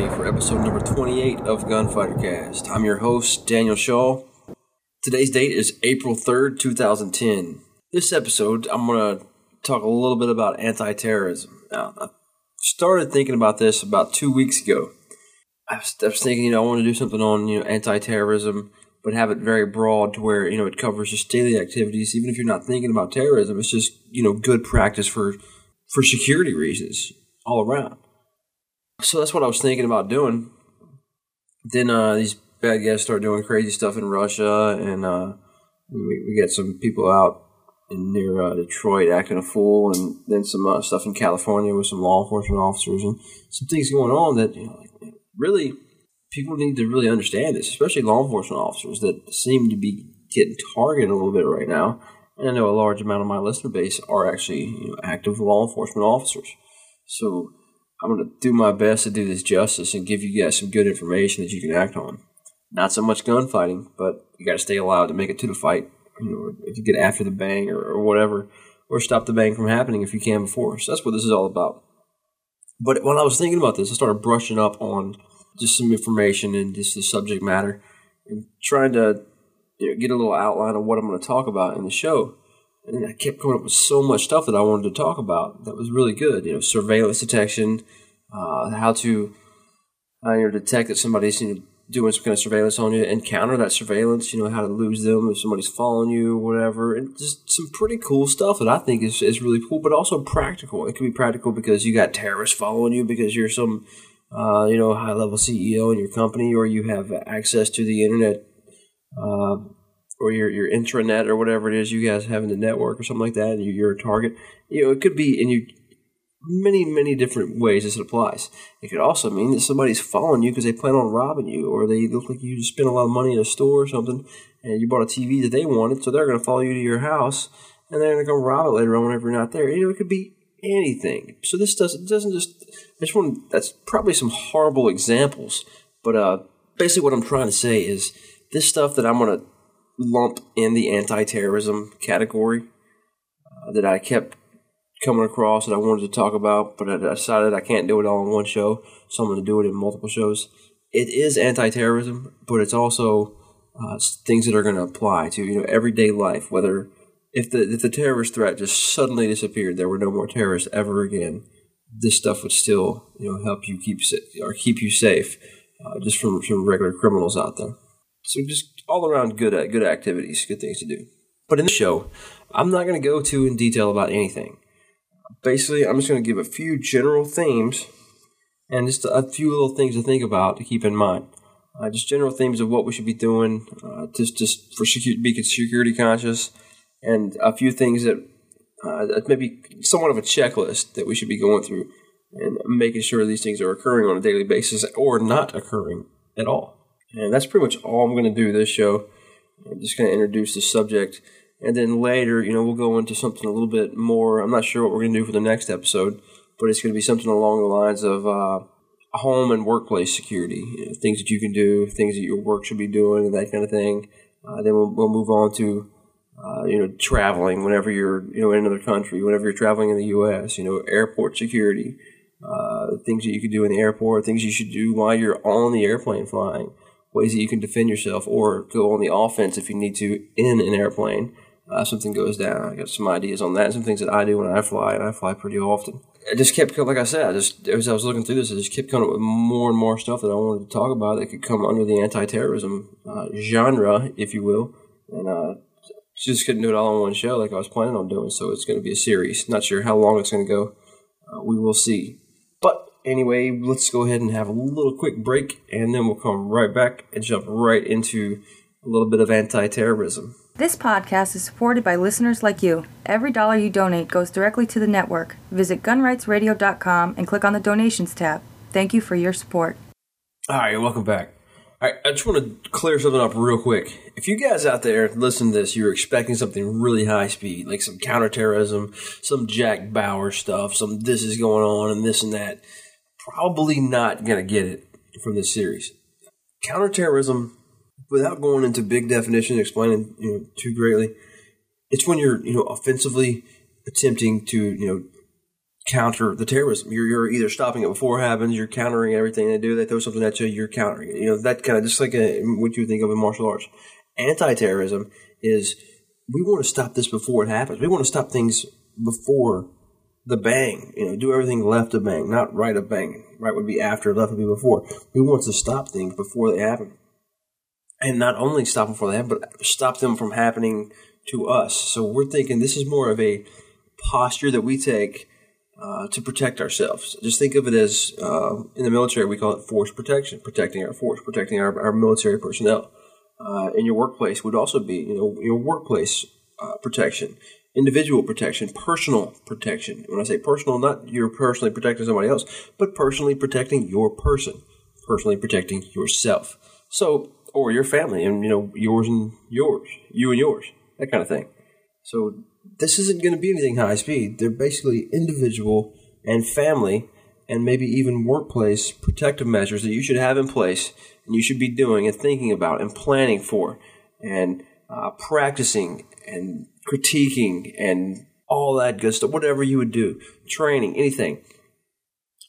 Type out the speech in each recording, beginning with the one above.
Me for episode number 28 of Gunfighter Cast. I'm your host, Daniel Shaw. Today's date is April 3rd, 2010. This episode, I'm going to talk a little bit about anti terrorism. I started thinking about this about two weeks ago. I was, I was thinking, you know, I want to do something on, you know, anti terrorism, but have it very broad to where, you know, it covers just daily activities. Even if you're not thinking about terrorism, it's just, you know, good practice for, for security reasons all around. So that's what I was thinking about doing. Then uh, these bad guys start doing crazy stuff in Russia, and uh, we, we get some people out in near uh, Detroit acting a fool, and then some uh, stuff in California with some law enforcement officers, and some things going on that you know, really people need to really understand this, especially law enforcement officers that seem to be getting targeted a little bit right now. And I know a large amount of my listener base are actually you know, active law enforcement officers. So I'm going to do my best to do this justice and give you guys some good information that you can act on. Not so much gunfighting, but you got to stay alive to make it to the fight. You know, if you get after the bang or, or whatever, or stop the bang from happening if you can before. So that's what this is all about. But when I was thinking about this, I started brushing up on just some information and just the subject matter and trying to you know, get a little outline of what I'm going to talk about in the show. And I kept coming up with so much stuff that I wanted to talk about that was really good. You know, surveillance detection, uh, how to uh, you know, detect that somebody's you know, doing some kind of surveillance on you and counter that surveillance. You know, how to lose them if somebody's following you, or whatever. And just some pretty cool stuff that I think is, is really cool, but also practical. It can be practical because you got terrorists following you because you're some uh, you know high level CEO in your company or you have access to the internet. Uh, or your your intranet or whatever it is you guys have in the network or something like that, and you're a target. You know, it could be in you many many different ways this applies. It could also mean that somebody's following you because they plan on robbing you, or they look like you just spent a lot of money in a store or something, and you bought a TV that they wanted, so they're going to follow you to your house, and they're going to go rob it later on whenever you're not there. You know, it could be anything. So this doesn't doesn't just. I just want that's probably some horrible examples, but uh, basically what I'm trying to say is this stuff that I'm going to lump in the anti-terrorism category uh, that I kept coming across that I wanted to talk about, but I decided I can't do it all in one show, so I'm going to do it in multiple shows. It is anti-terrorism, but it's also uh, things that are going to apply to you know everyday life. Whether if the if the terrorist threat just suddenly disappeared, there were no more terrorists ever again. This stuff would still you know help you keep or keep you safe, uh, just from from regular criminals out there. So just all around good good activities, good things to do. But in the show, I'm not going to go too in detail about anything. Basically, I'm just going to give a few general themes and just a few little things to think about to keep in mind. Uh, just general themes of what we should be doing, uh, just just for be security conscious, and a few things that uh, maybe somewhat of a checklist that we should be going through and making sure these things are occurring on a daily basis or not occurring at all. And that's pretty much all I'm going to do this show. I'm just going to introduce the subject. And then later, you know, we'll go into something a little bit more. I'm not sure what we're going to do for the next episode, but it's going to be something along the lines of uh, home and workplace security. You know, things that you can do, things that your work should be doing, and that kind of thing. Uh, then we'll, we'll move on to, uh, you know, traveling whenever you're, you know, in another country, whenever you're traveling in the U.S., you know, airport security, uh, things that you can do in the airport, things you should do while you're on the airplane flying ways that you can defend yourself or go on the offense if you need to in an airplane. Uh, something goes down. I got some ideas on that. Some things that I do when I fly, and I fly pretty often. I just kept, like I said, I just as I was looking through this, I just kept coming up with more and more stuff that I wanted to talk about that could come under the anti-terrorism uh, genre, if you will, and uh, just couldn't do it all in one show like I was planning on doing. So it's going to be a series. Not sure how long it's going to go. Uh, we will see anyway, let's go ahead and have a little quick break, and then we'll come right back and jump right into a little bit of anti terrorism. This podcast is supported by listeners like you. Every dollar you donate goes directly to the network. Visit gunrightsradio.com and click on the donations tab. Thank you for your support. All right, welcome back. All right, I just want to clear something up real quick. If you guys out there listen to this, you're expecting something really high speed, like some counterterrorism, some Jack Bauer stuff, some this is going on and this and that probably not going to get it from this series. Counterterrorism, without going into big definitions, explaining you know too greatly, it's when you're you know offensively attempting to you know counter the terrorism. You're, you're either stopping it before it happens, you're countering everything they do. They throw something at you, you're countering. You know, that kind of just like a, what you think of in martial arts. Anti terrorism is we want to stop this before it happens. We want to stop things before the bang. You know, do everything left of bang, not right of bang. Right would be after, left would be before. We want to stop things before they happen. And not only stop them before they happen, but stop them from happening to us. So we're thinking this is more of a posture that we take uh, to protect ourselves. Just think of it as uh, in the military, we call it force protection, protecting our force, protecting our, our military personnel. Uh, in your workplace would also be, you know, your workplace uh, protection, individual protection, personal protection. When I say personal, not you're personally protecting somebody else, but personally protecting your person, personally protecting yourself. So, or your family, and you know, yours and yours, you and yours, that kind of thing. So this isn't going to be anything high speed. They're basically individual and family and maybe even workplace protective measures that you should have in place and you should be doing and thinking about and planning for and uh, practicing and critiquing and all that good stuff, whatever you would do, training, anything.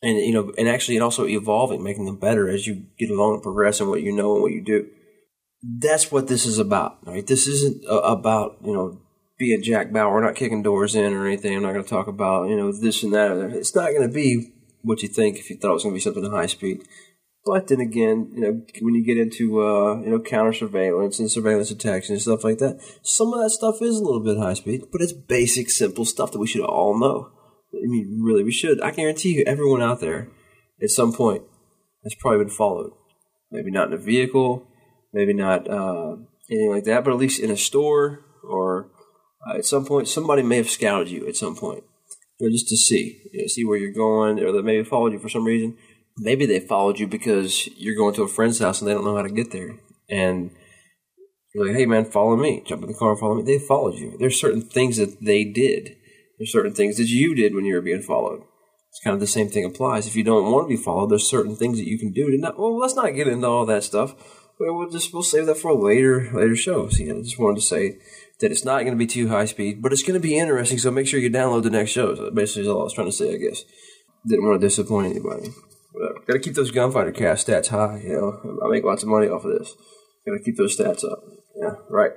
And, you know, and actually, and also evolving, making them better as you get along and progress in what you know and what you do. That's what this is about, right? This isn't about, you know, being Jack Bauer. We're not kicking doors in or anything. I'm not going to talk about, you know, this and that. It's not going to be what you think if you thought it was going to be something high speed. But then again, you know, when you get into uh, you know counter surveillance and surveillance attacks and stuff like that, some of that stuff is a little bit high speed, but it's basic, simple stuff that we should all know. I mean, really, we should. I guarantee you, everyone out there, at some point, has probably been followed. Maybe not in a vehicle, maybe not uh, anything like that, but at least in a store or uh, at some point, somebody may have scouted you at some point, you know, just to see, you know, see where you're going, or they maybe followed you for some reason. Maybe they followed you because you're going to a friend's house and they don't know how to get there, and you're like, "Hey, man, follow me. Jump in the car and follow me." They followed you. There's certain things that they did. There's certain things that you did when you were being followed. It's kind of the same thing applies. If you don't want to be followed, there's certain things that you can do to not. Well, let's not get into all that stuff. We'll just we'll save that for later later show. So, you know, I just wanted to say that it's not going to be too high speed, but it's going to be interesting. So make sure you download the next shows. That's basically, is all I was trying to say. I guess didn't want to disappoint anybody. Got to keep those gunfighter cast stats high. You know, I make lots of money off of this. Got to keep those stats up. Yeah, right.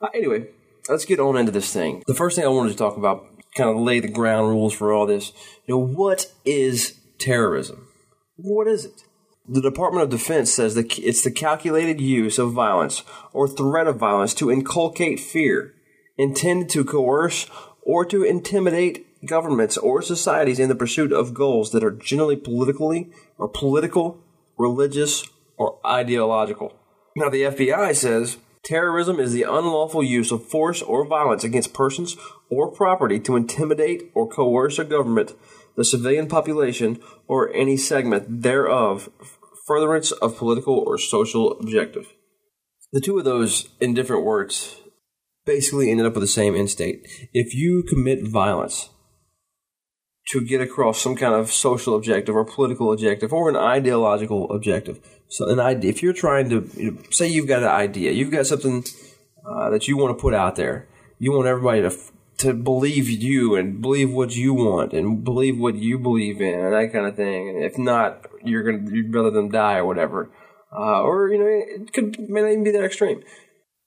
Uh, anyway, let's get on into this thing. The first thing I wanted to talk about, kind of lay the ground rules for all this. You know, what is terrorism? What is it? The Department of Defense says that it's the calculated use of violence or threat of violence to inculcate fear, intended to coerce or to intimidate governments or societies in the pursuit of goals that are generally politically or political, religious, or ideological. Now, the FBI says terrorism is the unlawful use of force or violence against persons or property to intimidate or coerce a government, the civilian population, or any segment thereof furtherance of political or social objective. The two of those, in different words, basically ended up with the same end state. If you commit violence to get across some kind of social objective or political objective or an ideological objective, so an idea, if you're trying to you know, say you've got an idea, you've got something uh, that you want to put out there, you want everybody to to believe you and believe what you want and believe what you believe in and that kind of thing. And if not, you're gonna you'd rather them die or whatever. Uh, or you know, it could may not even be that extreme.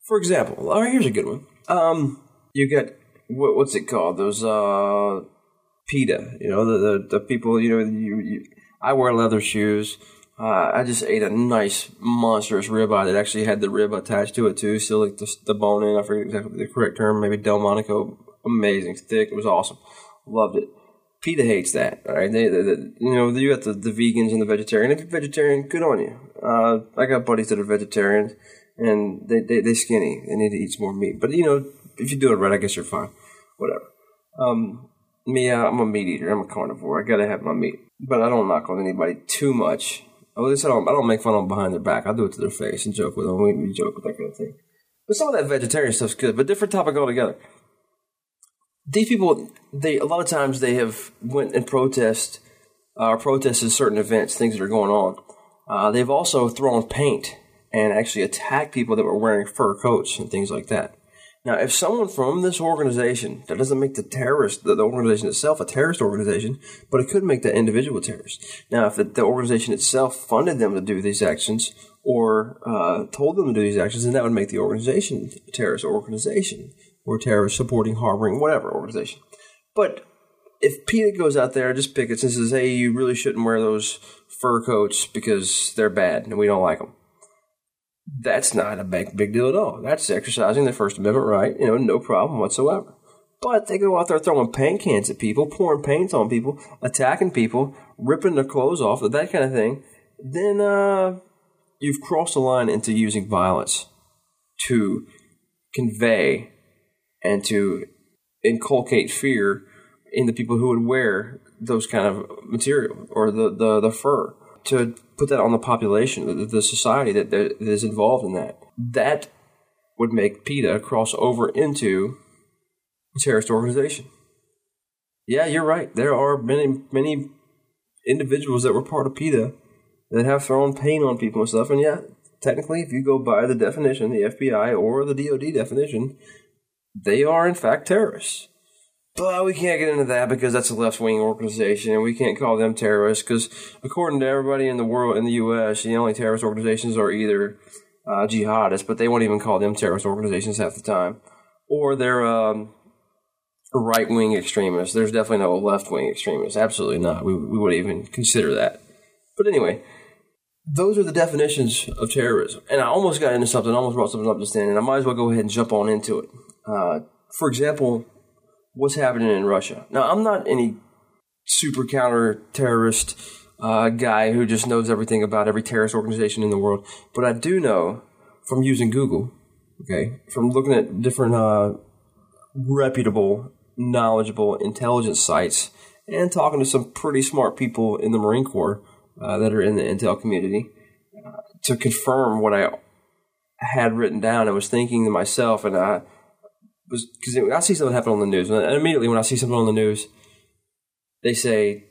For example, all right, here's a good one. Um, you got what, what's it called? Those uh, PETA. You know, the the, the people. You know, you, you, I wear leather shoes. Uh, I just ate a nice monstrous ribeye that actually had the rib attached to it too, still like the, the bone in. I forget exactly the correct term. Maybe Delmonico amazing, thick. It was awesome. Loved it. PETA hates that. All right, they, they, they, you know, you got the, the vegans and the vegetarian. If you're vegetarian, good on you. Uh, I got buddies that are vegetarians, and they they they skinny. They need to eat more meat. But you know, if you do it right, I guess you're fine. Whatever. Um, me, I'm a meat eater. I'm a carnivore. I gotta have my meat, but I don't knock on anybody too much. At least I don't. I don't make fun of them behind their back. I do it to their face and joke with them. We, we joke with that kind of thing. But some of that vegetarian stuff's good. But different topic altogether these people, they a lot of times they have went and protest uh, protested certain events, things that are going on. Uh, they've also thrown paint and actually attacked people that were wearing fur coats and things like that. Now, if someone from this organization, that doesn't make the terrorist, the, the organization itself, a terrorist organization, but it could make that individual terrorist. Now, if the, the organization itself funded them to do these actions or uh, told them to do these actions, then that would make the organization a terrorist organization or terrorist supporting, harboring, whatever organization. But if PETA goes out there, just pickets and says, hey, you really shouldn't wear those fur coats because they're bad and we don't like them that's not a big big deal at all. That's exercising their First Amendment right, you know, no problem whatsoever. But they go out there throwing paint cans at people, pouring paint on people, attacking people, ripping their clothes off, that kind of thing. Then uh, you've crossed the line into using violence to convey and to inculcate fear in the people who would wear those kind of material or the, the, the fur to put that on the population, the, society that, that is involved in that. That would make PETA cross over into a terrorist organization. Yeah, you're right. There are many, many individuals that were part of PETA that have thrown pain on people and stuff. And yeah, technically, if you go by the definition, the FBI or the DoD definition, they are in fact terrorists. But we can't get into that because that's a left wing organization, and we can't call them terrorists because, according to everybody in the world, in the U.S., the only terrorist organizations are either uh, jihadists, but they won't even call them terrorist organizations half the time, or they're um, right wing extremists. There's definitely no left wing extremists. Absolutely not. We, we wouldn't even consider that. But anyway, those are the definitions of terrorism. And I almost got into something, I almost brought something up just then, and I might as well go ahead and jump on into it. Uh, for example, what's happening in Russia. Now, I'm not any super counter terrorist uh, guy who just knows everything about every terrorist organization in the world, but I do know from using Google, okay, from looking at different uh, reputable, knowledgeable intelligence sites, and talking to some pretty smart people in the Marine Corps uh, that are in the intel community uh, to confirm what I had written down. I was thinking to myself, and I was because I see something happen on the news, and immediately when I see something on the news, they say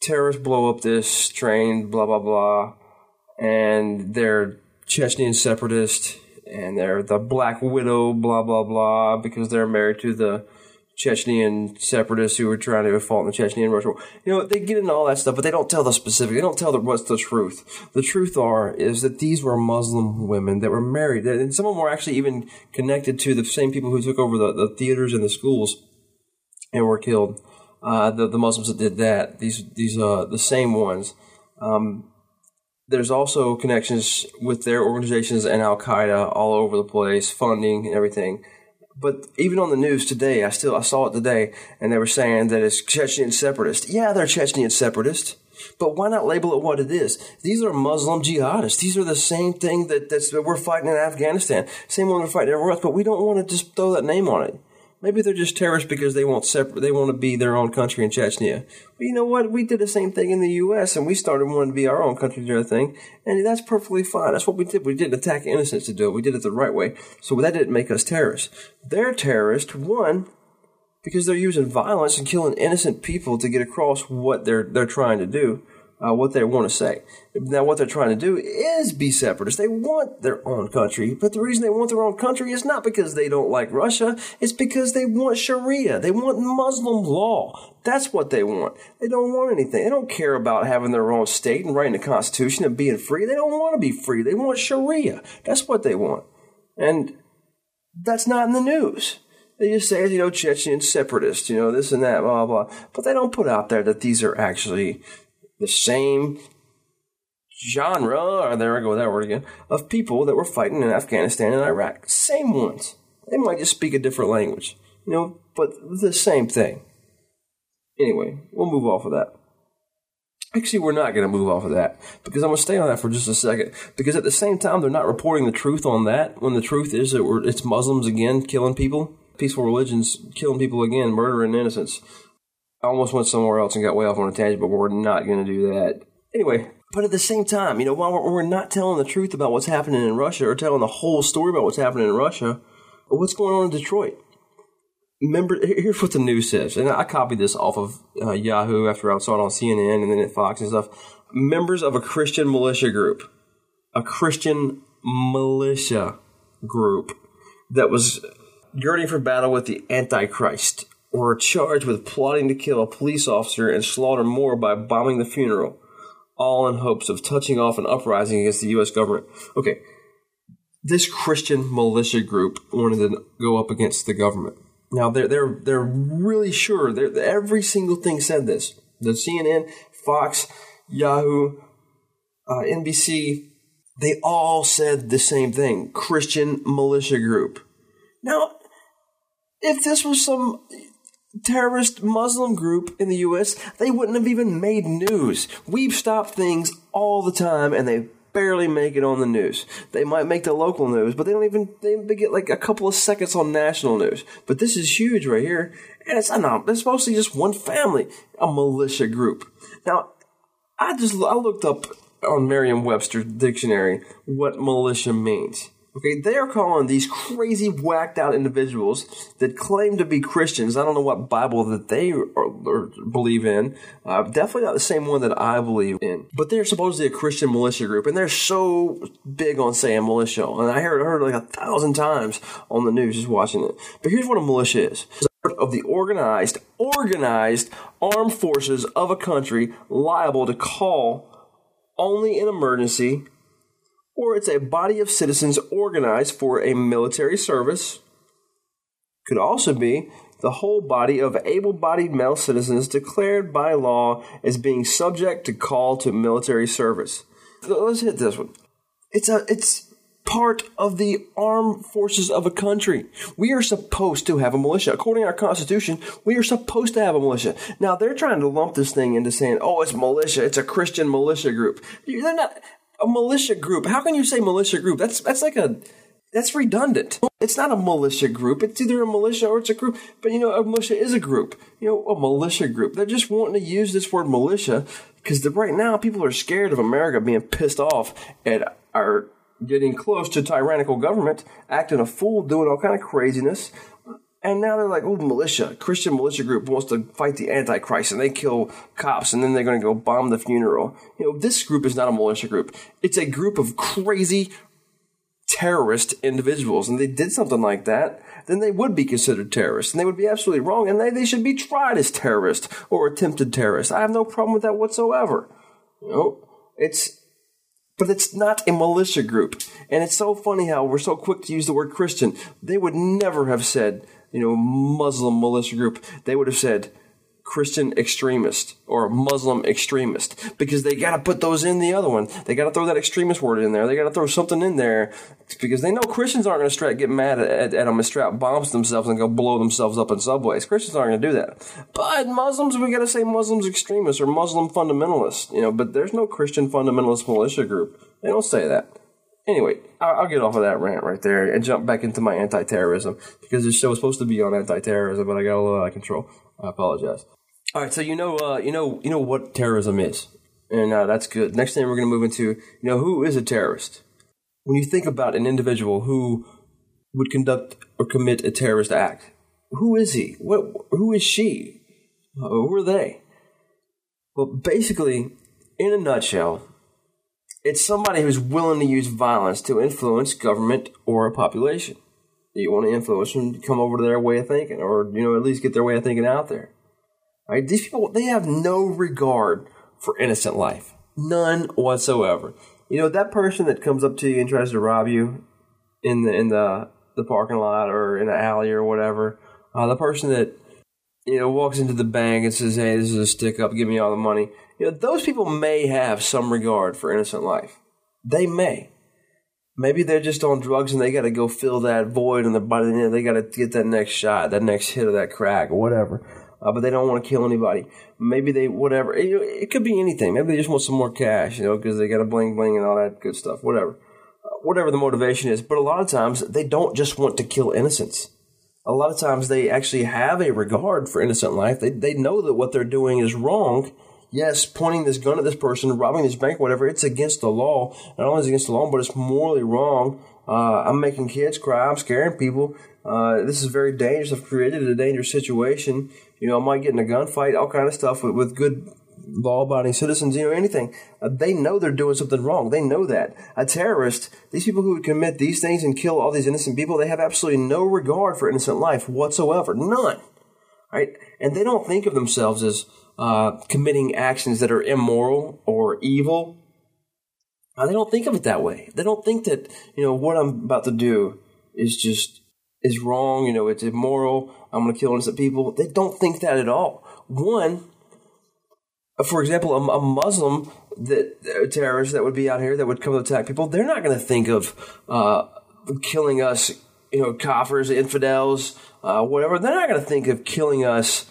terrorists blow up this train, blah blah blah, and they're Chechen separatists, and they're the Black Widow, blah blah blah, because they're married to the Chechnyan separatists who were trying to assault in the Chechnyan Russia war. You know, they get into all that stuff, but they don't tell the specific. They don't tell the, what's the truth. The truth are is that these were Muslim women that were married, and some of them were actually even connected to the same people who took over the, the theaters and the schools and were killed. Uh, the the Muslims that did that, these these uh the same ones. Um, there's also connections with their organizations and Al Qaeda all over the place, funding and everything but even on the news today, I still I saw it today, and they were saying that it's Chechen separatist. Yeah, they're Chechen separatist, but why not label it what it is? These are Muslim jihadists. These are the same thing that that's that we're fighting in Afghanistan, same one we're fighting everywhere else. But we don't want to just throw that name on it. Maybe they're just terrorists because they want separate. They want to be their own country in Chechnya. But you know what? We did the same thing in the U.S. and we started wanting to be our own country and everything, and that's perfectly fine. That's what we did. We didn't attack innocents to do it. We did it the right way. So that didn't make us terrorists. They're terrorists. One, because they're using violence and killing innocent people to get across what they're they're trying to do uh, what they want to say. Now, what they're trying to do is be separatists. They want their own country, but the reason they want their own country is not because they don't like Russia. It's because they want Sharia. They want Muslim law. That's what they want. They don't want anything. They don't care about having their own state and writing the Constitution and being free. They don't want to be free. They want Sharia. That's what they want. And that's not in the news. They just say, you know, Chechen separatists, you know, this and that, blah, blah. But they don't put out there that these are actually the same genre, or there I go with that word again, of people that were fighting in Afghanistan and Iraq. Same ones. They might just speak a different language, you know, but the same thing. Anyway, we'll move off of that. Actually, we're not going to move off of that because I'm going to stay on that for just a second. Because at the same time, they're not reporting the truth on that. When the truth is that it's Muslims again killing people, peaceful religions killing people again, murdering innocents. I almost went somewhere else and got way off on a tangent, but we're not going to do that. Anyway, but at the same time, you know, while we're not telling the truth about what's happening in Russia or telling the whole story about what's happening in Russia, what's going on in Detroit? Remember, here's what the news says, and I copied this off of uh, Yahoo after I saw it on CNN and then at Fox and stuff. Members of a Christian militia group, a Christian militia group that was girding for battle with the Antichrist, are charged with plotting to kill a police officer and slaughter more by bombing the funeral, all in hopes of touching off an uprising against the U.S. government. Okay, this Christian militia group wanted to go up against the government. Now they're they're they're really sure. They're, every single thing said this. The CNN, Fox, Yahoo, uh, NBC, they all said the same thing. Christian militia group. Now, if this was some terrorist Muslim group in the U.S., they wouldn't have even made news. We've stopped things all the time, and they barely make it on the news. They might make the local news, but they don't even they get like a couple of seconds on national news. But this is huge right here, and it's not. It's mostly just one family, a militia group. Now, I just I looked up on Merriam-Webster dictionary what militia means. Okay, they are calling these crazy, whacked out individuals that claim to be Christians. I don't know what Bible that they are, believe in. Uh, definitely not the same one that I believe in. But they're supposedly a Christian militia group, and they're so big on saying militia. And I heard, heard like a thousand times on the news just watching it. But here's what a militia is of the organized, organized armed forces of a country liable to call only in emergency or it's a body of citizens organized for a military service. Could also be the whole body of able bodied male citizens declared by law as being subject to call to military service. Let's hit this one. It's a it's part of the armed forces of a country. We are supposed to have a militia. According to our Constitution, we are supposed to have a militia. Now they're trying to lump this thing into saying, "Oh, it's militia. It's a Christian militia group." They're not a militia group. How can you say militia group? That's that's like a that's redundant. It's not a militia group. It's either a militia or it's a group. But you know, a militia is a group. You know, a militia group. They're just wanting to use this word militia because right now people are scared of America being pissed off at our getting close to tyrannical government, acting a fool, doing all kind of craziness. And now they're like, oh, militia, Christian militia group wants to fight the Antichrist, and they kill cops, and then they're going to go bomb the funeral. You know, this group is not a militia group. It's a group of crazy terrorist individuals, and they did something like that, then they would be considered terrorists, and they would be absolutely wrong, and they, they should be tried as terrorists or attempted terrorists. I have no problem with that whatsoever. You know, it's but it's not a militia group. And it's so funny how we're so quick to use the word Christian. They would never have said you know, Muslim militia group, they would have said Christian extremist or Muslim extremist because they got to put those in the other one. They got to throw that extremist word in there. They got to throw something in there because they know Christians aren't going to strap, get mad at, at, at them and strap bombs themselves and go blow themselves up in subways. Christians aren't going to do that. But Muslims, we got to say Muslims extremists or Muslim fundamentalists, you know, but there's no Christian fundamentalist militia group. They don't say that. Anyway, I'll, get off of that rant right there and jump back into my anti-terrorism because this show was supposed to be on anti-terrorism, but I got a little out of control. I apologize. All right, so you know, uh, you know, you know what terrorism is, and uh, that's good. Next thing we're going to move into, you know, who is a terrorist? When you think about an individual who would conduct or commit a terrorist act, who is he? What? Who is she? Uh, who are they? Well, basically, in a nutshell, it's somebody who's willing to use violence to influence government or a population. You want to influence them to come over to their way of thinking, or you know, at least get their way of thinking out there. Right? These people they have no regard for innocent life, none whatsoever. You know that person that comes up to you and tries to rob you in the in the the parking lot or in an alley or whatever. Uh, the person that you know walks into the bank and says, "Hey, this is a stick up. Give me all the money." You know, those people may have some regard for innocent life. They may. Maybe they're just on drugs and they got to go fill that void in their body. They got to get that next shot, that next hit of that crack or whatever. Uh, but they don't want to kill anybody. Maybe they whatever. It, it, could be anything. Maybe they just want some more cash, you know, because they got a bling bling and all that good stuff. Whatever, uh, whatever the motivation is. But a lot of times they don't just want to kill innocents. A lot of times they actually have a regard for innocent life. They they know that what they're doing is wrong, yes, pointing this gun at this person, robbing this bank, whatever, it's against the law. Not only is it against the law, but it's morally wrong. Uh, I'm making kids cry. I'm scaring people. Uh, this is very dangerous. I've created a dangerous situation. You know, I might get in a gunfight, all kind of stuff with, with good law-abiding citizens, you know, anything, uh, they know they're doing something wrong. They know that. A terrorist, these people who would commit these things and kill all these innocent people, they have absolutely no regard for innocent life whatsoever. None. Right? And they don't think of themselves as uh, committing actions that are immoral or evil. Uh, they don't think of it that way. They don't think that, you know, what I'm about to do is just is wrong, you know, it's immoral, I'm going to kill innocent people. They don't think that at all. One, for example, a, a Muslim that uh, terrorist that would be out here that would come to attack people, they're not going to think of uh, killing us, you know, kuffars, infidels, uh, whatever. They're not going to think of killing us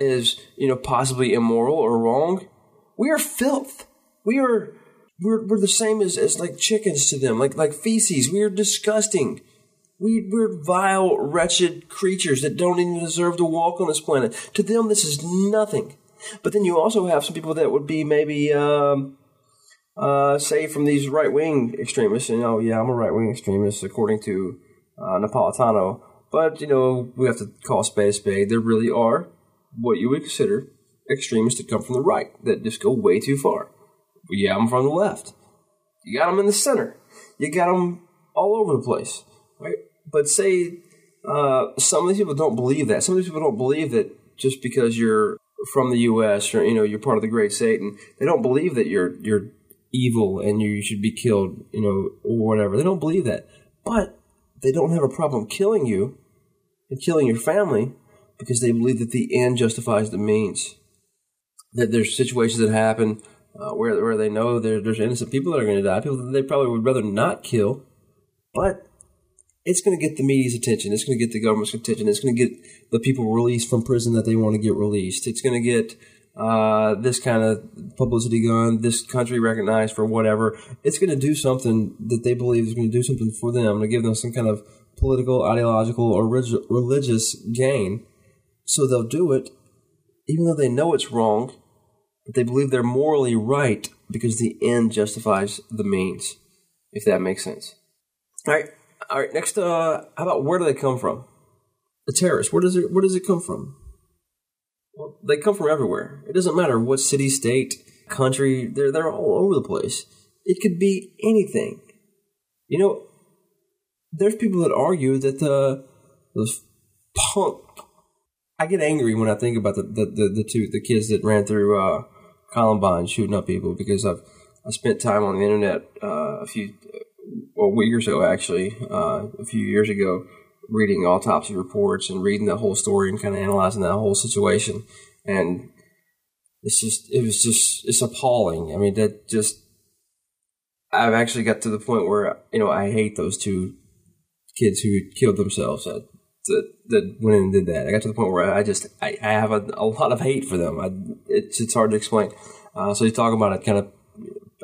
as you know possibly immoral or wrong. We are filth. We are we're, we're the same as, as like chickens to them, like like feces. We are disgusting. We, we're vile, wretched creatures that don't even deserve to walk on this planet. To them, this is nothing. But then you also have some people that would be maybe, um, uh, say, from these right wing extremists. And oh, yeah, I'm a right wing extremist according to uh, Napolitano. But you know, we have to call spade a spade. There really are what you would consider extremists that come from the right that just go way too far. But yeah, I'm from the left. You got them in the center. You got them all over the place, right? But say uh, some of these people don't believe that. Some of these people don't believe that just because you're from the U.S. or you know you're part of the Great Satan, they don't believe that you're you're evil and you should be killed, you know, or whatever. They don't believe that, but they don't have a problem killing you and killing your family because they believe that the end justifies the means. That there's situations that happen uh, where where they know there, there's innocent people that are going to die, people that they probably would rather not kill, but it's going to get the media's attention. It's going to get the government's attention. It's going to get the people released from prison that they want to get released. It's going to get uh, this kind of publicity going, this country recognized for whatever. It's going to do something that they believe is going to do something for them, to give them some kind of political, ideological, or religious gain. So they'll do it, even though they know it's wrong, but they believe they're morally right because the end justifies the means, if that makes sense. All right. All right, next, uh, how about where do they come from? The terrorists. Where does it? Where does it come from? Well, they come from everywhere. It doesn't matter what city, state, country. They're they're all over the place. It could be anything. You know, there's people that argue that the the punk. I get angry when I think about the the, the, the two the kids that ran through uh, Columbine shooting up people because I've I spent time on the internet uh, a few a week or so actually, uh, a few years ago, reading autopsy reports and reading the whole story and kind of analyzing that whole situation. And it's just, it was just, it's appalling. I mean, that just, I've actually got to the point where, you know, I hate those two kids who killed themselves that, that, that went and did that. I got to the point where I just, I, I have a, a lot of hate for them. I, it's, it's hard to explain. Uh, so you talk about it kind of,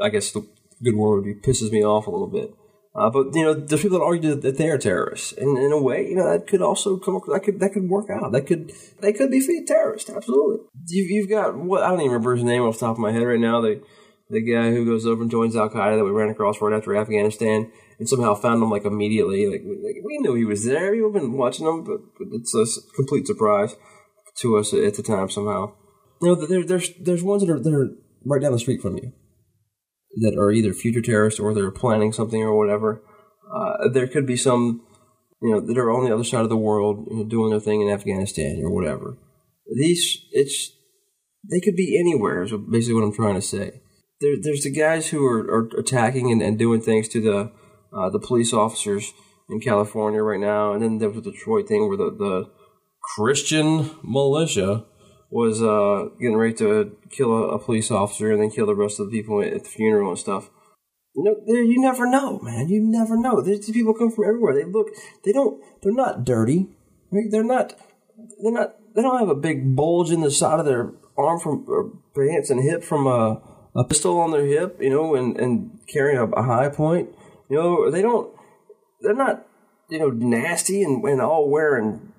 I guess the good word would be pisses me off a little bit. Uh, but you know, there's people that argue that they are terrorists, and in a way, you know, that could also come. That could that could work out. That could they could be terrorists. Absolutely. You've, you've got what I don't even remember his name off the top of my head right now. The the guy who goes over and joins Al Qaeda that we ran across right after Afghanistan, and somehow found him like immediately. Like, like we knew he was there. We've been watching him, but, but it's a complete surprise to us at the time somehow. You know, there, there's there's ones that are that are right down the street from you that are either future terrorists or they're planning something or whatever. Uh, there could be some, you know, that are on the other side of the world, you know, doing their thing in Afghanistan or whatever. These, it's, they could be anywhere. Is basically what I'm trying to say. There, there's the guys who are, are attacking and, and, doing things to the uh, the police officers in California right now, and then there was the Detroit thing where the, the Christian militia was uh, getting ready to kill a, a, police officer and then kill the rest of the people at the funeral and stuff. You know, you never know, man. You never know. These people come from everywhere. They look. They don't. They're not dirty. Right? They're not. They're not. They don't have a big bulge in the side of their arm from or pants and hip from a, a pistol on their hip. You know, and and carrying a, a Hi-Point. You know, they don't. They're not. You know, nasty and, and all wearing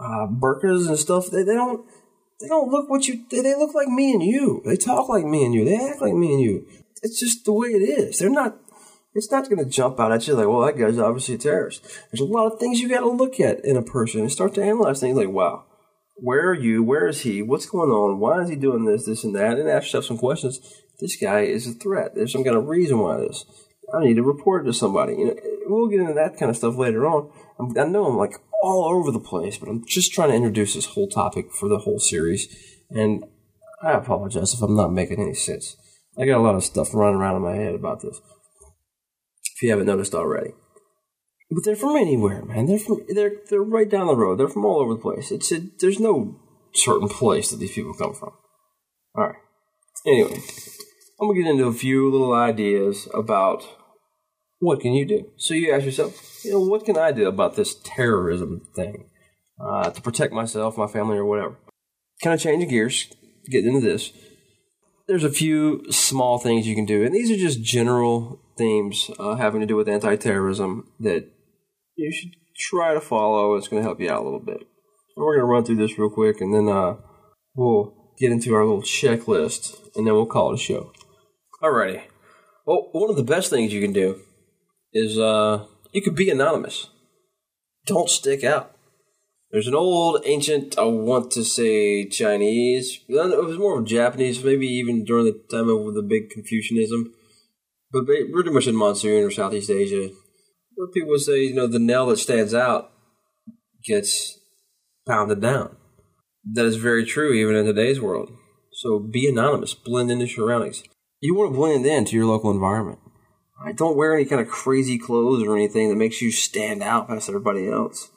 uh, burkas and stuff. They they don't they don't look what you. They, they look like me and you. They talk like me and you. They act like me and you. It's just the way it is. They're not. It's not going to jump out at you like, well, that guy's obviously a terrorist. There's a lot of things you got to look at in a person and start to analyze things like, wow, Where are you? Where is he? What's going on? Why is he doing this, this, and that? And ask yourself some questions. This guy is a threat. There's some kind of reason why this. I need to report it to somebody. You know, we'll get into that kind of stuff later on. I'm, I know I'm like all over the place, but I'm just trying to introduce this whole topic for the whole series. And I apologize if I'm not making any sense. I got a lot of stuff running around in my head about this. If you haven't noticed already. But they're from anywhere, man. They're from they're they're right down the road. They're from all over the place. It's a, there's no certain place that these people come from. All right. Anyway, I'm gonna get into a few little ideas about what can you do. So you ask yourself, you know, what can I do about this terrorism thing uh, to protect myself, my family, or whatever? Can I change gears? Get into this. There's a few small things you can do, and these are just general themes uh, having to do with anti-terrorism that you should try to follow. It's going to help you out a little bit. We're going to run through this real quick, and then uh, we'll get into our little checklist, and then we'll call it a show. Alrighty. Well, one of the best things you can do is uh, you could be anonymous. Don't stick out. There's an old ancient, I want to say Chinese, it was more of Japanese, maybe even during the time of the big Confucianism, but pretty much in Monsoon or Southeast Asia, where people would say, you know, the nail that stands out gets pounded down. That is very true even in today's world. So be anonymous, blend into surroundings. You want to blend into your local environment. Right? Don't wear any kind of crazy clothes or anything that makes you stand out past everybody else.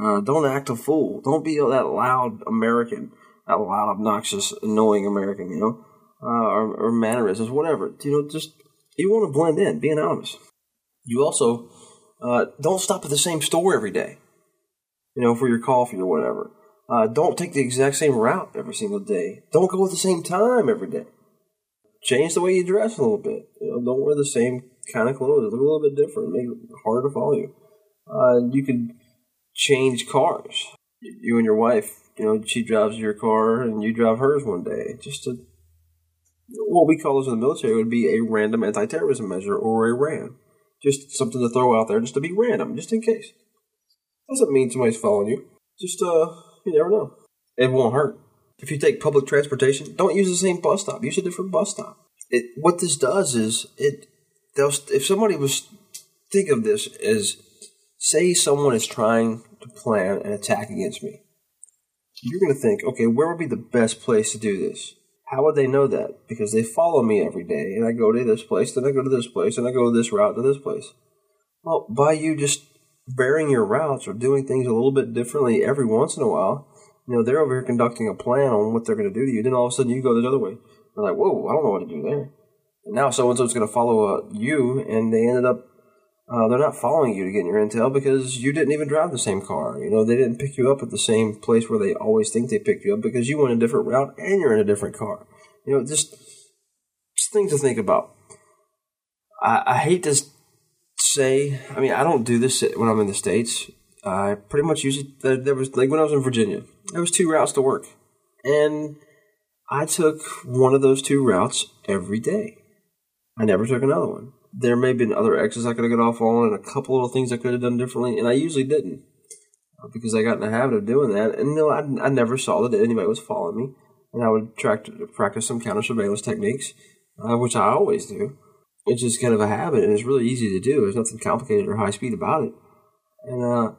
Uh, don't act a fool. Don't be that loud American, that loud, obnoxious, annoying American, you know, uh, or, or mannerisms, whatever. You know, just you want to blend in, be anonymous. You also uh, don't stop at the same store every day, you know, for your coffee or whatever. Uh, don't take the exact same route every single day. Don't go at the same time every day. Change the way you dress a little bit. You know, don't wear the same kind of. Look a little bit different. Make it harder to follow you. Uh, you could change cars. You and your wife, you know, she drives your car and you drive hers one day. Just to what we call those in the military would be a random anti-terrorism measure or a RAM. Just something to throw out there just to be random, just in case. Doesn't mean somebody's following you. Just, uh, you never know. It won't hurt. If you take public transportation, don't use the same bus stop. Use a different bus stop. It, what this does is it, if somebody was, think of this as, say someone is trying to plan an attack against me. You're going to think, okay, where would be the best place to do this? How would they know that? Because they follow me every day, and I go to this place, then I go to this place, and I go this route to this place. Well, by you just varying your routes or doing things a little bit differently every once in a while, you know, they're over here conducting a plan on what they're going to do to you. Then all of a sudden you go this other way. They're like, whoa, I don't know what to do there. Now so and so's going to follow uh, you, and they ended up uh, they're not following you to get your intel because you didn't even drive the same car. You know, they didn't pick you up at the same place where they always think they picked you up because you went a different route and you're in a different car. You know, just, just things to think about. I, I hate to say, I mean, I don't do this when I'm in the States. I pretty much use it. There, there was, like when I was in Virginia, there was two routes to work. And I took one of those two routes every day. I never took another one there may have been other X's I could have got off on and a couple little things I could have done differently, and I usually didn't uh, because I got in the habit of doing that. And know, I, I never saw that anybody was following me, and I would track, practice some counter surveillance techniques, uh, which I always do. It's just kind of a habit, and it's really easy to do. There's nothing complicated or high speed about it. And uh,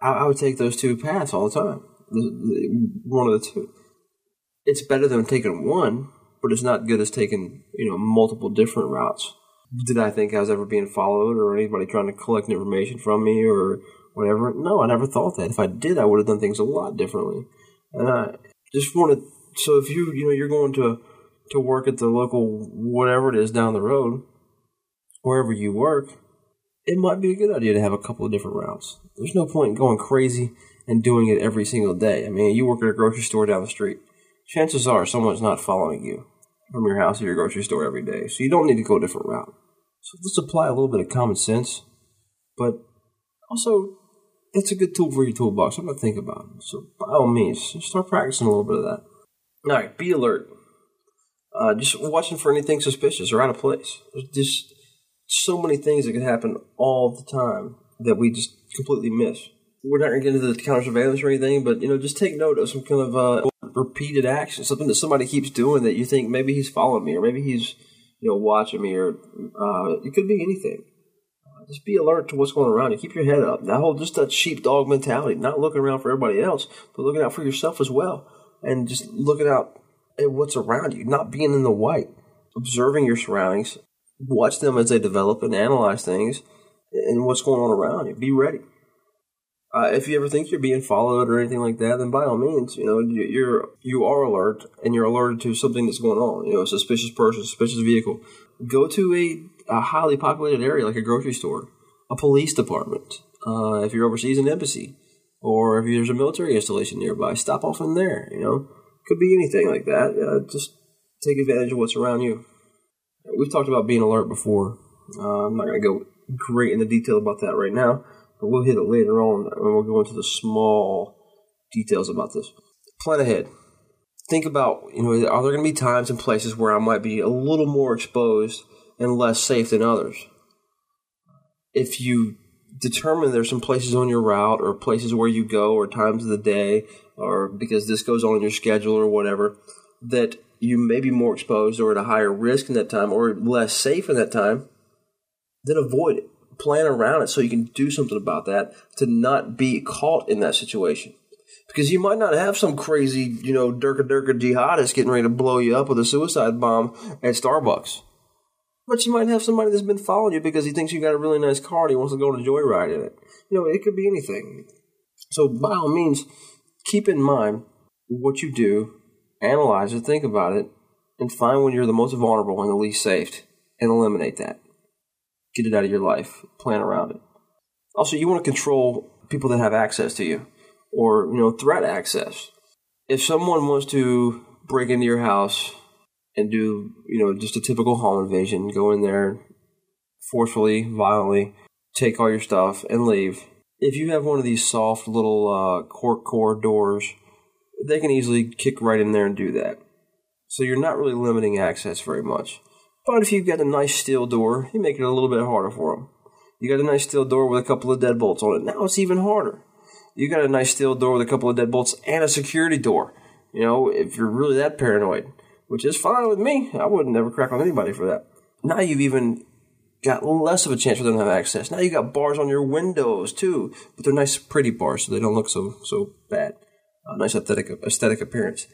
I, I, would take those two paths all the time, one of the two. It's better than taking one, but it's not good as taking you know multiple different routes did I think I was ever being followed or anybody trying to collect information from me or whatever? No, I never thought that. If I did, I would have done things a lot differently. And I just wanted, so if you, you know, you're going to, to work at the local, whatever it is down the road, wherever you work, it might be a good idea to have a couple of different routes. There's no point in going crazy and doing it every single day. I mean, you work at a grocery store down the street. Chances are someone's not following you from your house to your grocery store every day. So you don't need to go a different route. So let's apply a little bit of common sense, but also it's a good tool for your toolbox. I'm gonna think about it. So by all means, start practicing a little bit of that. All right, be alert. Uh, just watching for anything suspicious or out of place. There's just so many things that can happen all the time that we just completely miss. we're not going to get into the counter surveillance or anything, but you know, just take note of some kind of uh, repeated action, something that somebody keeps doing that you think maybe he's following me or maybe he's you know watching me or uh, it could be anything. Uh, just be alert to what's going around you. Keep your head up. That whole just that sheepdog mentality, not looking around for everybody else, but looking out for yourself as well, and just looking out at what's around you, not being in the white, observing your surroundings, watch them as they develop and analyze things and what's going on around you. Be ready. Uh, if you ever think you're being followed or anything like that, then by all means, you know you're you are alert and you're alerted to something that's going on. You know, a suspicious person, suspicious vehicle. Go to a, a highly populated area like a grocery store, a police department. Uh, if you're overseas, an embassy, or if there's a military installation nearby, stop off in there. You know, could be anything like that. Uh, just take advantage of what's around you. We've talked about being alert before. Uh, I'm not going to go great into detail about that right now but we'll hit it later on and we'll go into the small details about this. Plan ahead. Think about, you know, are there going to be times and places where I might be a little more exposed and less safe than others? If you determine there's some places on your route or places where you go or times of the day or because this goes on your schedule or whatever that you may be more exposed or at a higher risk in that time or less safe in that time, then avoid it plan around it so you can do something about that to not be caught in that situation. Because you might not have some crazy, you know, Durka Durka jihadist getting ready to blow you up with a suicide bomb at Starbucks. But you might have somebody that's been following you because he thinks you got a really nice car and he wants to go on a joyride in it. You know, it could be anything. So by all means, keep in mind what you do, analyze it, think about it, and find when you're the most vulnerable and the least safe and eliminate that get it out of your life, plan around it. Also, you want to control people that have access to you or, you know, threat access. If someone wants to break into your house and do, you know, just a typical home invasion, go in there forcefully, violently, take all your stuff and leave. If you have one of these soft little uh, cork core doors, they can easily kick right in there and do that. So you're not really limiting access very much. But if you've got a nice steel door, you make it a little bit harder for them. You got a nice steel door with a couple of deadbolts on it. Now it's even harder. You got a nice steel door with a couple of deadbolts and a security door. You know, if you're really that paranoid, which is fine with me. I wouldn't never crack on anybody for that. Now you've even got less of a chance for them to have access. Now you got bars on your windows too, but they're nice, pretty bars, so they don't look so so bad. Uh, nice aesthetic aesthetic appearance.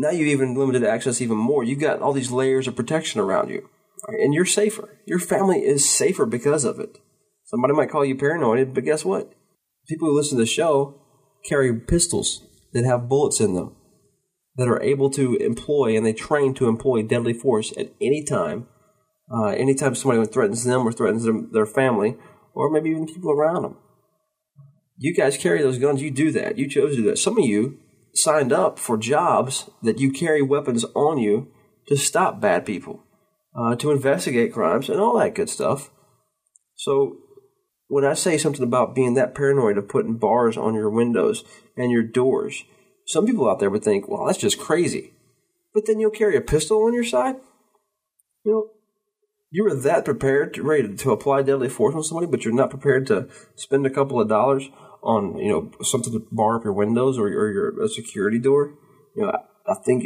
Now you've even limited access even more. You've got all these layers of protection around you, and you're safer. Your family is safer because of it. Somebody might call you paranoid, but guess what? People who listen to the show carry pistols that have bullets in them that are able to employ and they train to employ deadly force at any time. Uh, anytime somebody threatens them or threatens them, their family, or maybe even people around them. You guys carry those guns. You do that. You chose to do that. Some of you signed up for jobs that you carry weapons on you to stop bad people, uh, to investigate crimes, and all that good stuff. So, when I say something about being that paranoid of putting bars on your windows and your doors, some people out there would think, well, that's just crazy. But then you'll carry a pistol on your side? You know, you were that prepared to ready to apply deadly force on somebody, but you're not prepared to spend a couple of dollars on you know something to bar up your windows or, or your a security door, you know, I, I think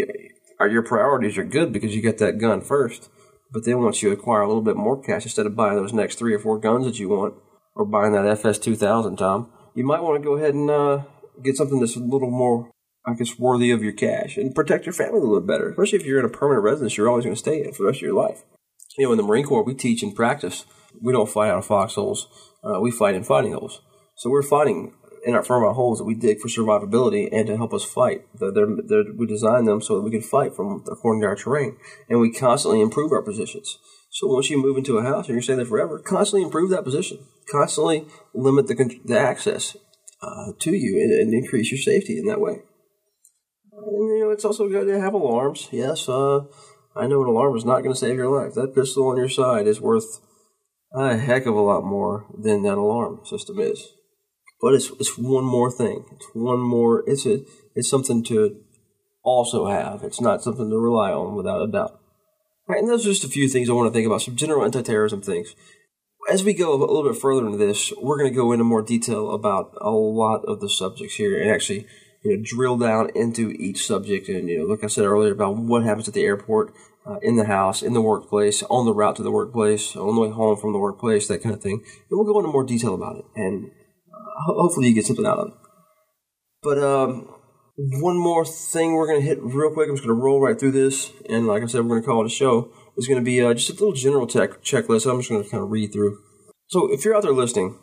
your priorities are good because you get that gun first. But then once you acquire a little bit more cash, instead of buying those next three or four guns that you want, or buying that FS two thousand, Tom, you might want to go ahead and uh, get something that's a little more, I guess, worthy of your cash and protect your family a little bit better. Especially if you're in a permanent residence, you're always going to stay in for the rest of your life. You know, in the Marine Corps, we teach and practice. We don't fight out of foxholes. Uh, we fight in fighting holes. So we're fighting in our firm holes that we dig for survivability and to help us fight. They're, they're, we design them so that we can fight from according to our terrain, and we constantly improve our positions. So once you move into a house and you're staying there forever, constantly improve that position. Constantly limit the, the access uh, to you and, and, increase your safety in that way. And, you know, it's also good to have alarms. Yes, uh, I know an alarm is not going to save your life. That pistol on your side is worth a heck of a lot more than that alarm system is. But it's it's one more thing. It's one more. It's a it's something to also have. It's not something to rely on without a doubt. Right, and those are just a few things I want to think about. Some general anti-terrorism things. as we go a little bit further into this, we're going to go into more detail about a lot of the subjects here and actually you know drill down into each subject and you know like I said earlier about what happens at the airport, uh, in the house, in the workplace, on the route to the workplace, on the way home from the workplace, that kind of thing. And we'll go into more detail about it and hopefully you get something out of it. But um, one more thing we're going to hit real quick. I'm just going to roll right through this, and like I said, we're going to call it a show. It's going to be uh, just a little general tech checklist. I'm just going to kind of read through. So if you're out there listening,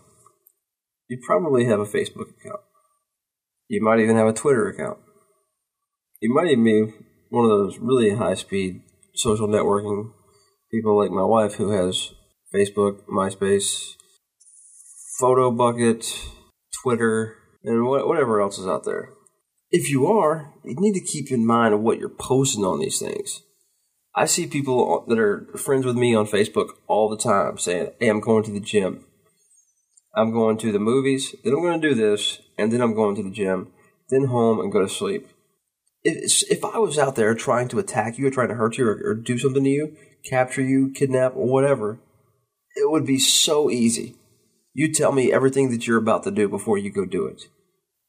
you probably have a Facebook account. You might even have a Twitter account. You might even be one of those really high speed social networking people like my wife who has Facebook, MySpace, Photobucket, Twitter, and whatever else is out there. If you are, you need to keep in mind what you're posting on these things. I see people that are friends with me on Facebook all the time saying, Hey, I'm going to the gym. I'm going to the movies, then I'm going to do this, and then I'm going to the gym, then home and go to sleep. If, if I was out there trying to attack you or trying to hurt you or, or do something to you, capture you, kidnap, or whatever, it would be so easy. You tell me everything that you're about to do before you go do it.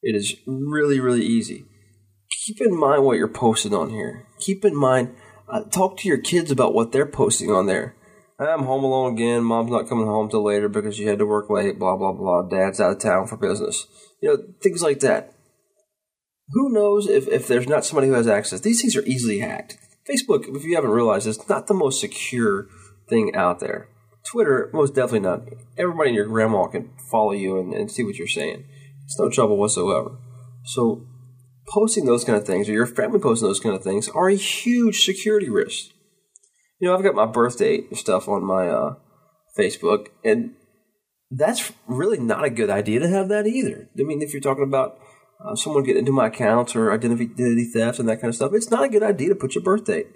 It is really, really easy. Keep in mind what you're posting on here. Keep in mind, uh, talk to your kids about what they're posting on there. I'm home alone again. Mom's not coming home till later because she had to work late. Blah blah blah. Dad's out of town for business. You know things like that. Who knows if, if there's not somebody who has access? These things are easily hacked. Facebook, if you haven't realized, is not the most secure thing out there. Twitter, most definitely not. Everybody and your grandma can follow you and, and see what you're saying. It's no trouble whatsoever. So, posting those kind of things, or your family posting those kind of things, are a huge security risk. You know, I've got my birthday and stuff on my uh, Facebook, and that's really not a good idea to have that either. I mean, if you're talking about uh, someone getting into my accounts or identity theft and that kind of stuff, it's not a good idea to put your birth date.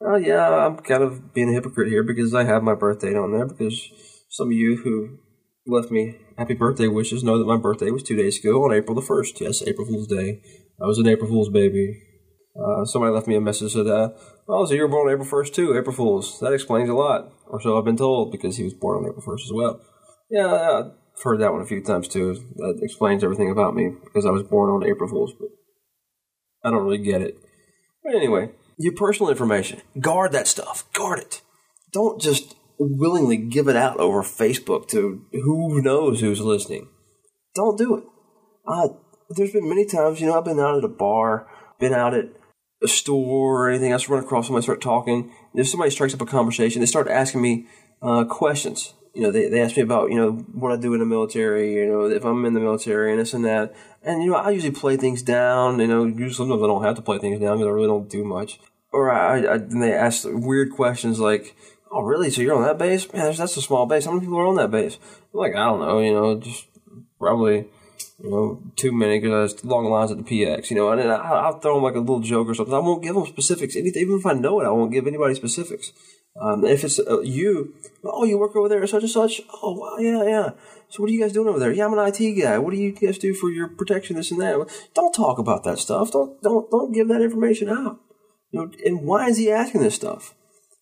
Oh, yeah, I'm kind of being a hypocrite here because I have my birthday on there because some of you who left me happy birthday wishes know that my birthday was two days ago on April the 1st. Yes, April Fool's Day. I was an April Fool's baby. Uh, somebody left me a message that, uh, oh, so you were born on April 1st too, April Fool's. That explains a lot. Or so I've been told because he was born on April 1st as well. Yeah, I've heard that one a few times too. That explains everything about me because I was born on April Fool's, but I don't really get it. But anyway, your personal information. Guard that stuff. Guard it. Don't just willingly give it out over Facebook to who knows who's listening. Don't do it. Uh, there's been many times, you know, I've been out at a bar, been out at a store or anything else, run across somebody, start talking. If somebody strikes up a conversation, they start asking me uh, questions. You know, they, they ask me about, you know, what I do in the military, you know, if I'm in the military and this and that. And, you know, I usually play things down. You know, usually sometimes I don't have to play things down because I really don't do much or I, I they ask weird questions like, "Oh, really? So you're on that base? Man, that's a small base. How many people are on that base?" I'm like, I don't know. You know, just probably you know too many because it's long lines at the PX. You know, and I, will throw them like a little joke or something. I won't give them specifics. Anything, even if I know it, I won't give anybody specifics. Um, if it's uh, you, oh, you work over there, such and such. Oh, wow, yeah, yeah. So what are you guys doing over there? Yeah, I'm an IT guy. What do you guys do for your protection? This and that. Don't talk about that stuff. Don't don't don't give that information out. You know, and why is he asking this stuff?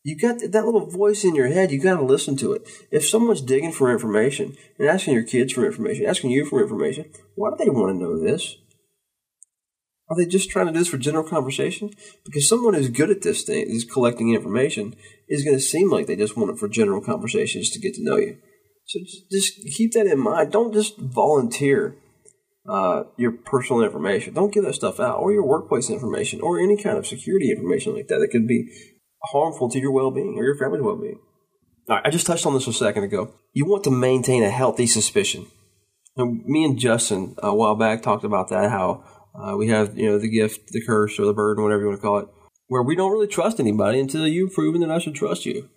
You got that little voice in your head. You got to listen to it. If someone's digging for information and asking your kids for information, asking you for information, why do they want to know this? Are they just trying to do this for general conversation? Because someone who's good at this thing, is collecting information, is going to seem like they just want it for general conversation, just to get to know you. So just keep that in mind. Don't just volunteer uh, your personal information. Don't give that stuff out, or your workplace information, or any kind of security information like that that could be harmful to your well being or your family's well being. I just touched on this a second ago. You want to maintain a healthy suspicion. Now, me and Justin a while back talked about that. How uh, we have you know the gift, the curse, or the burden, whatever you want to call it, where we don't really trust anybody until you've proven that I should trust you.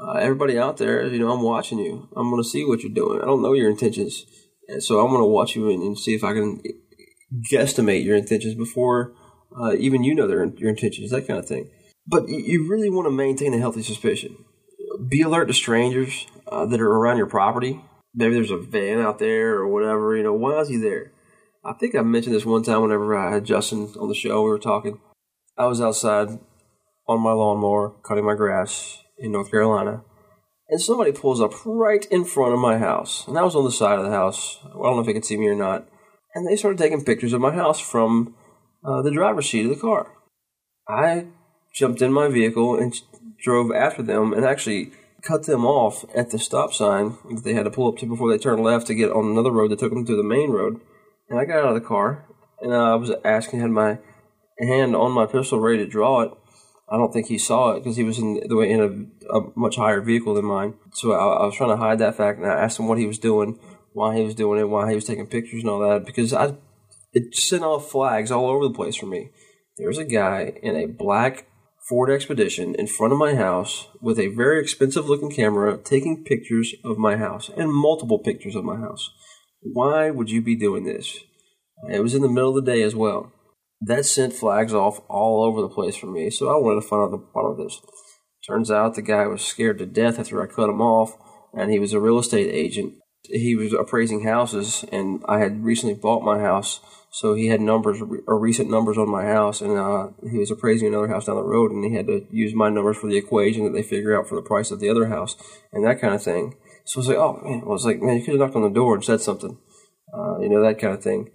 Uh, everybody out there, you know, I'm watching you. I'm going to see what you're doing. I don't know your intentions. And so I'm going to watch you and, and, see if I can guesstimate your intentions before uh, even you know their, your intentions, that kind of thing. But you really want to maintain a healthy suspicion. Be alert to strangers uh, that are around your property. Maybe there's a van out there or whatever. You know, why is he there? I think I mentioned this one time whenever I had Justin on the show. We were talking. I was outside on my lawnmower cutting my grass in North Carolina, and somebody pulls up right in front of my house. And I was on the side of the house. I don't know if they could see me or not. And they started taking pictures of my house from uh, the driver's seat of the car. I jumped in my vehicle and drove after them and actually cut them off at the stop sign that they had to pull up to before they turned left to get on another road that took them to the main road. And I got out of the car and I was asking, had my hand on my pistol ready to draw it. I don't think he saw it because he was in the way in a, a, much higher vehicle than mine. So I, I, was trying to hide that fact, and I asked him what he was doing, why he was doing it, why he was taking pictures and all that, because I it sent off flags all over the place for me. There's a guy in a black Ford Expedition in front of my house with a very expensive looking camera taking pictures of my house and multiple pictures of my house. Why would you be doing this? It was in the middle of the day as well that sent flags off all over the place for me. So I wanted to find out the bottom of this. Turns out the guy was scared to death after I cut him off, and he was a real estate agent. He was appraising houses, and I had recently bought my house, so he had numbers or recent numbers on my house, and uh, he was appraising another house down the road, and he had to use my numbers for the equation that they figure out for the price of the other house, and that kind of thing. So I was like, oh man, I was like, man, you could have knocked on the door and said something, uh, you know, that kind of thing.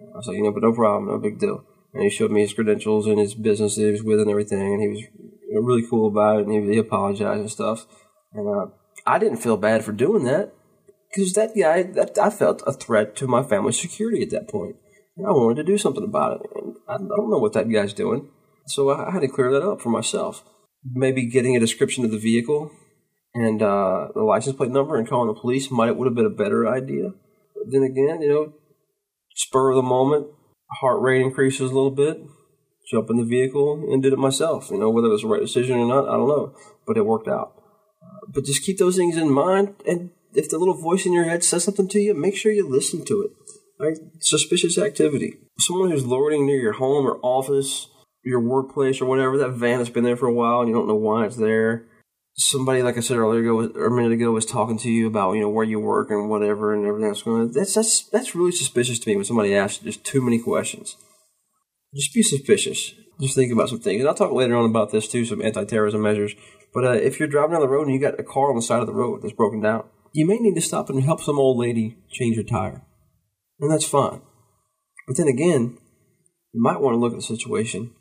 I was like, you know, but no problem, no big deal and he showed me his credentials and his business that he was with and everything, and he was really cool about it, and he, he apologized and stuff. And uh, I didn't feel bad for doing that because that guy, that I felt a threat to my family's security at that point, and I wanted to do something about it. And I, don't know what that guy's doing, so I, had to clear that up for myself. Maybe getting a description of the vehicle and uh, the license plate number and calling the police might would have been a better idea. But then again, you know, spur of the moment, heart rate increases a little bit, jump in the vehicle and did it myself. You know, whether it was the right decision or not, I don't know, but it worked out. Uh, but just keep those things in mind, and if the little voice in your head says something to you, make sure you listen to it. Right? Suspicious activity. Someone who's loitering near your home or office, your workplace or whatever, that van that's been there for a while and you don't know why it's there somebody, like I said earlier ago, or a minute ago, was talking to you about you know where you work and whatever and everything that's going on. That's that's that's really suspicious to me when somebody asks just too many questions. Just be suspicious. Just think about some things, and I'll talk later on about this too, some anti-terrorism measures. But uh, if you're driving down the road and you got a car on the side of the road that's broken down, you may need to stop and help some old lady change her tire, and that's fine. But then again, you might want to look at the situation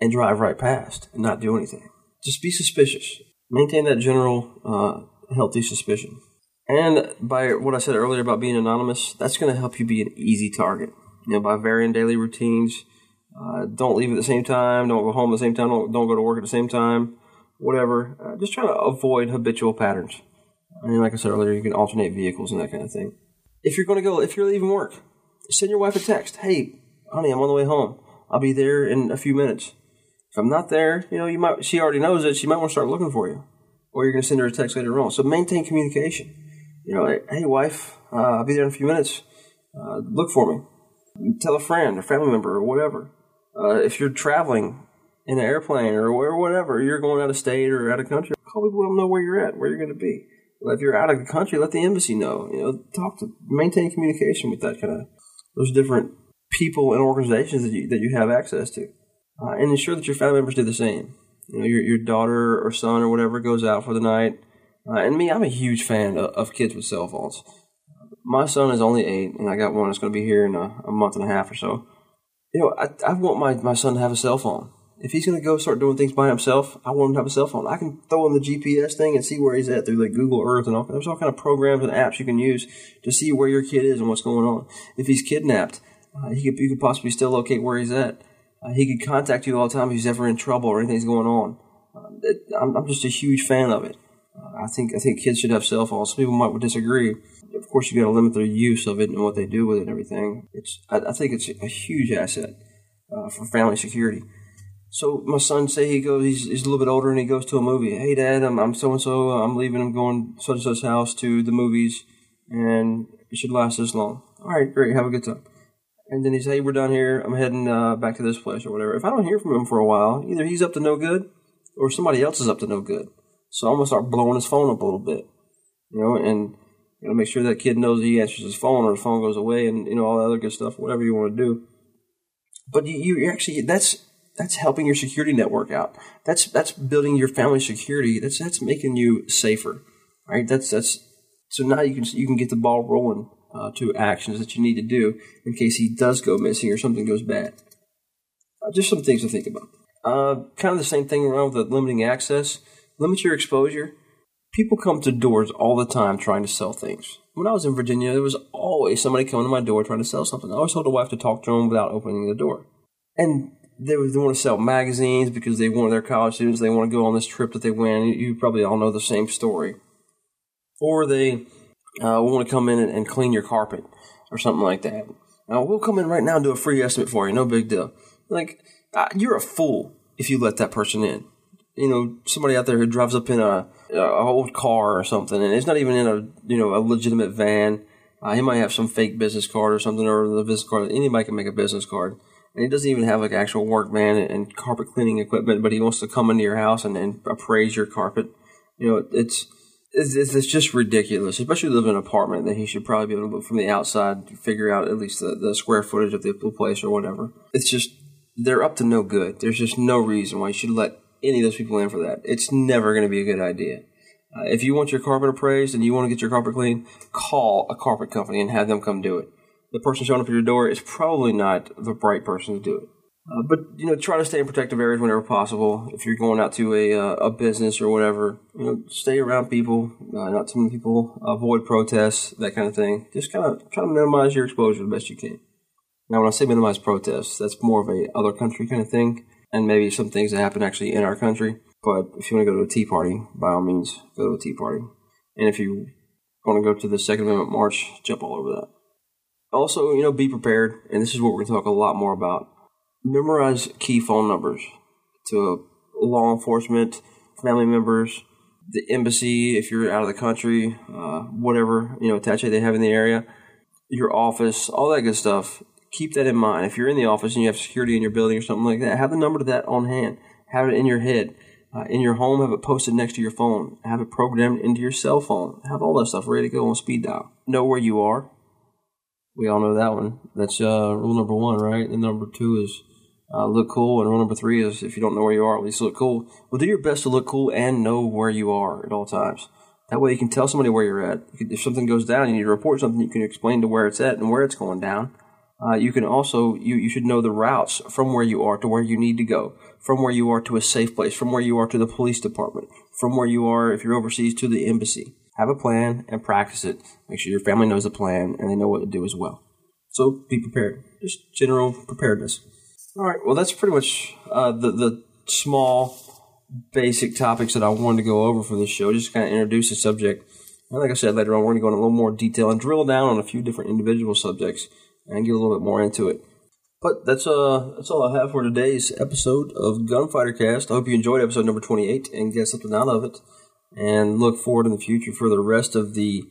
and drive right past and not do anything. Just be suspicious maintain that general uh, healthy suspicion. And by what I said earlier about being anonymous, that's going to help you be an easy target. You know, by varying daily routines, uh, don't leave at the same time, don't go home at the same time, don't, don't go to work at the same time, whatever. Uh, just try to avoid habitual patterns. I mean, like I said earlier, you can alternate vehicles and that kind of thing. If you're going to go, if you're leaving work, send your wife a text. Hey, honey, I'm on the way home. I'll be there in a few minutes. If I'm not there, you know, you might she already knows it. She might want to start looking for you, or you're going to send her a text later on. So maintain communication. You know, hey, wife, uh, I'll be there in a few minutes. Uh, look for me. Tell a friend or family member or whatever. Uh, if you're traveling in an airplane or whatever, you're going out of state or out of country, call people, let them know where you're at, where you're going to be. Well, if you're out of the country, let the embassy know. You know, talk to, maintain communication with that kind of those different people and organizations that you that you have access to uh, and ensure that your family members do the same. You know, your your daughter or son or whatever goes out for the night. Uh, and me, I'm a huge fan of, of, kids with cell phones. My son is only eight, and I got one that's going to be here in a, a, month and a half or so. You know, I, I want my, my son to have a cell phone. If he's going to go start doing things by himself, I want him to have a cell phone. I can throw in the GPS thing and see where he's at through like Google Earth and all. There's all kind of programs and apps you can use to see where your kid is and what's going on. If he's kidnapped, uh, he could, you could possibly still locate where he's at. Uh, he could contact you all the time if he's ever in trouble or anything's going on. Uh, it, I'm, I'm, just a huge fan of it. Uh, I think I think kids should have cell phones. Some people might disagree. Of course, you got to limit their use of it and what they do with it and everything. It's I, I think it's a huge asset uh, for family security. So my son say he goes, he's, he's a little bit older and he goes to a movie. Hey dad, I'm, I'm so and so. I'm leaving. I'm going such and such house to the movies, and it should last this long. All right, great. Have a good time and then he says, "Hey, we're done here. I'm heading uh, back to this place or whatever." If I don't hear from him for a while, either he's up to no good, or somebody else is up to no good. So I'm gonna start blowing his phone up a little bit, you know, and you know, make sure that kid knows he answers his phone or his phone goes away, and you know all the other good stuff, whatever you want to do. But you, you actually that's that's helping your security network out. That's that's building your family security. That's that's making you safer, right? That's that's so now you can you can get the ball rolling uh, to actions that you need to do in case he does go missing or something goes bad. Uh, just some things to think about. Uh, kind of the same thing around with limiting access. Limit your exposure. People come to doors all the time trying to sell things. When I was in Virginia, there was always somebody coming to my door trying to sell something. I always told the wife to talk to them without opening the door. And they, they want to sell magazines because they want their college students, they want to go on this trip that they went. You probably all know the same story. Or they uh, we want to come in and, and, clean your carpet or something like that. Uh, we'll come in right now and do a free estimate for you, no big deal. Like, uh, you're a fool if you let that person in. You know, somebody out there who drives up in a, a old car or something, and it's not even in a you know a legitimate van. Uh, he might have some fake business card or something, or the business card. Anybody can make a business card and he doesn't even have like actual work van and carpet cleaning equipment, but he wants to come into your house and, and appraise your carpet. You know, it's, it's it's just ridiculous, especially live in an apartment. That he should probably be able to, look from the outside, to figure out at least the, the square footage of the place or whatever. It's just they're up to no good. There's just no reason why you should let any of those people in for that. It's never going to be a good idea. Uh, if you want your carpet appraised and you want to get your carpet cleaned, call a carpet company and have them come do it the person showing up at your door is probably not the right person to do it. Uh, but you know, try to stay in protective areas whenever possible. If you're going out to a uh, a business or whatever, you know, stay around people, uh, not too many people. Avoid protests, that kind of thing. Just kind of try to minimize your exposure the best you can. Now, when I say minimize protests, that's more of a other country kind of thing, and maybe some things that happen actually in our country. But if you want to go to a tea party, by all means, go to a tea party. And if you want to go to the Second Amendment march, jump all over that also, you know, be prepared, and this is what we're going to talk a lot more about. Memorize key phone numbers to law enforcement, family members, the embassy if you're out of the country, uh, whatever you know attache they have in the area, your office, all that good stuff. Keep that in mind. If you're in the office and you have security in your building or something like that, have the number to that on hand. Have it in your head. Uh, in your home, have it posted next to your phone. Have it programmed into your cell phone. Have all that stuff ready to go on speed dial. Know where you are we all know that one. That's uh, rule number one, right? And number two is uh, look cool, and rule number three is if you don't know where you are, at least look cool. Well, do your best to look cool and know where you are at all times. That way, you can tell somebody where you're at. if something goes down, you need to report something. You can explain to where it's at and where it's going down. Uh, you can also you, you should know the routes from where you are to where you need to go, from where you are to a safe place, from where you are to the police department, from where you are if you're overseas to the embassy have a plan and practice it. Make sure your family knows the plan and they know what to do as well. So be prepared. Just general preparedness. All right. Well, that's pretty much uh, the the small basic topics that I wanted to go over for this show. Just kind of introduce the subject. And like I said later on, we're going to go into a little more detail and drill down on a few different individual subjects and get a little bit more into it. But that's uh that's all I have for today's episode of Gunfighter Cast. I hope you enjoyed episode number twenty eight and get something out of it and look forward in the future for the rest of the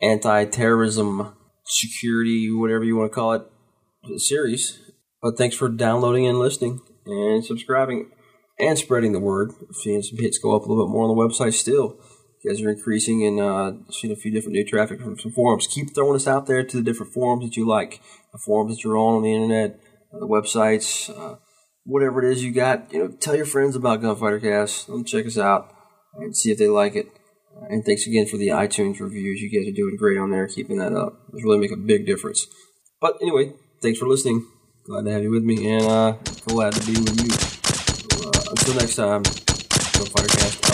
anti-terrorism security, whatever you want to call it, series. But thanks for downloading and listening and subscribing and spreading the word. Seeing some hits go up a little bit more on the website still. You guys are increasing and uh, seeing a few different new traffic from some forums. Keep throwing us out there to the different forums that you like, the forums that you're on on the internet, uh, the websites, uh, whatever it is you got. You know, tell your friends about Gunfighter Cast. Them check us out and see if they like it. Uh, and thanks again for the iTunes reviews. You guys are doing great on there, keeping that up. It's really make a big difference. But anyway, thanks for listening. Glad to have you with me, and uh, glad to be with you. So, uh, until next time, Gunfighter Cast out.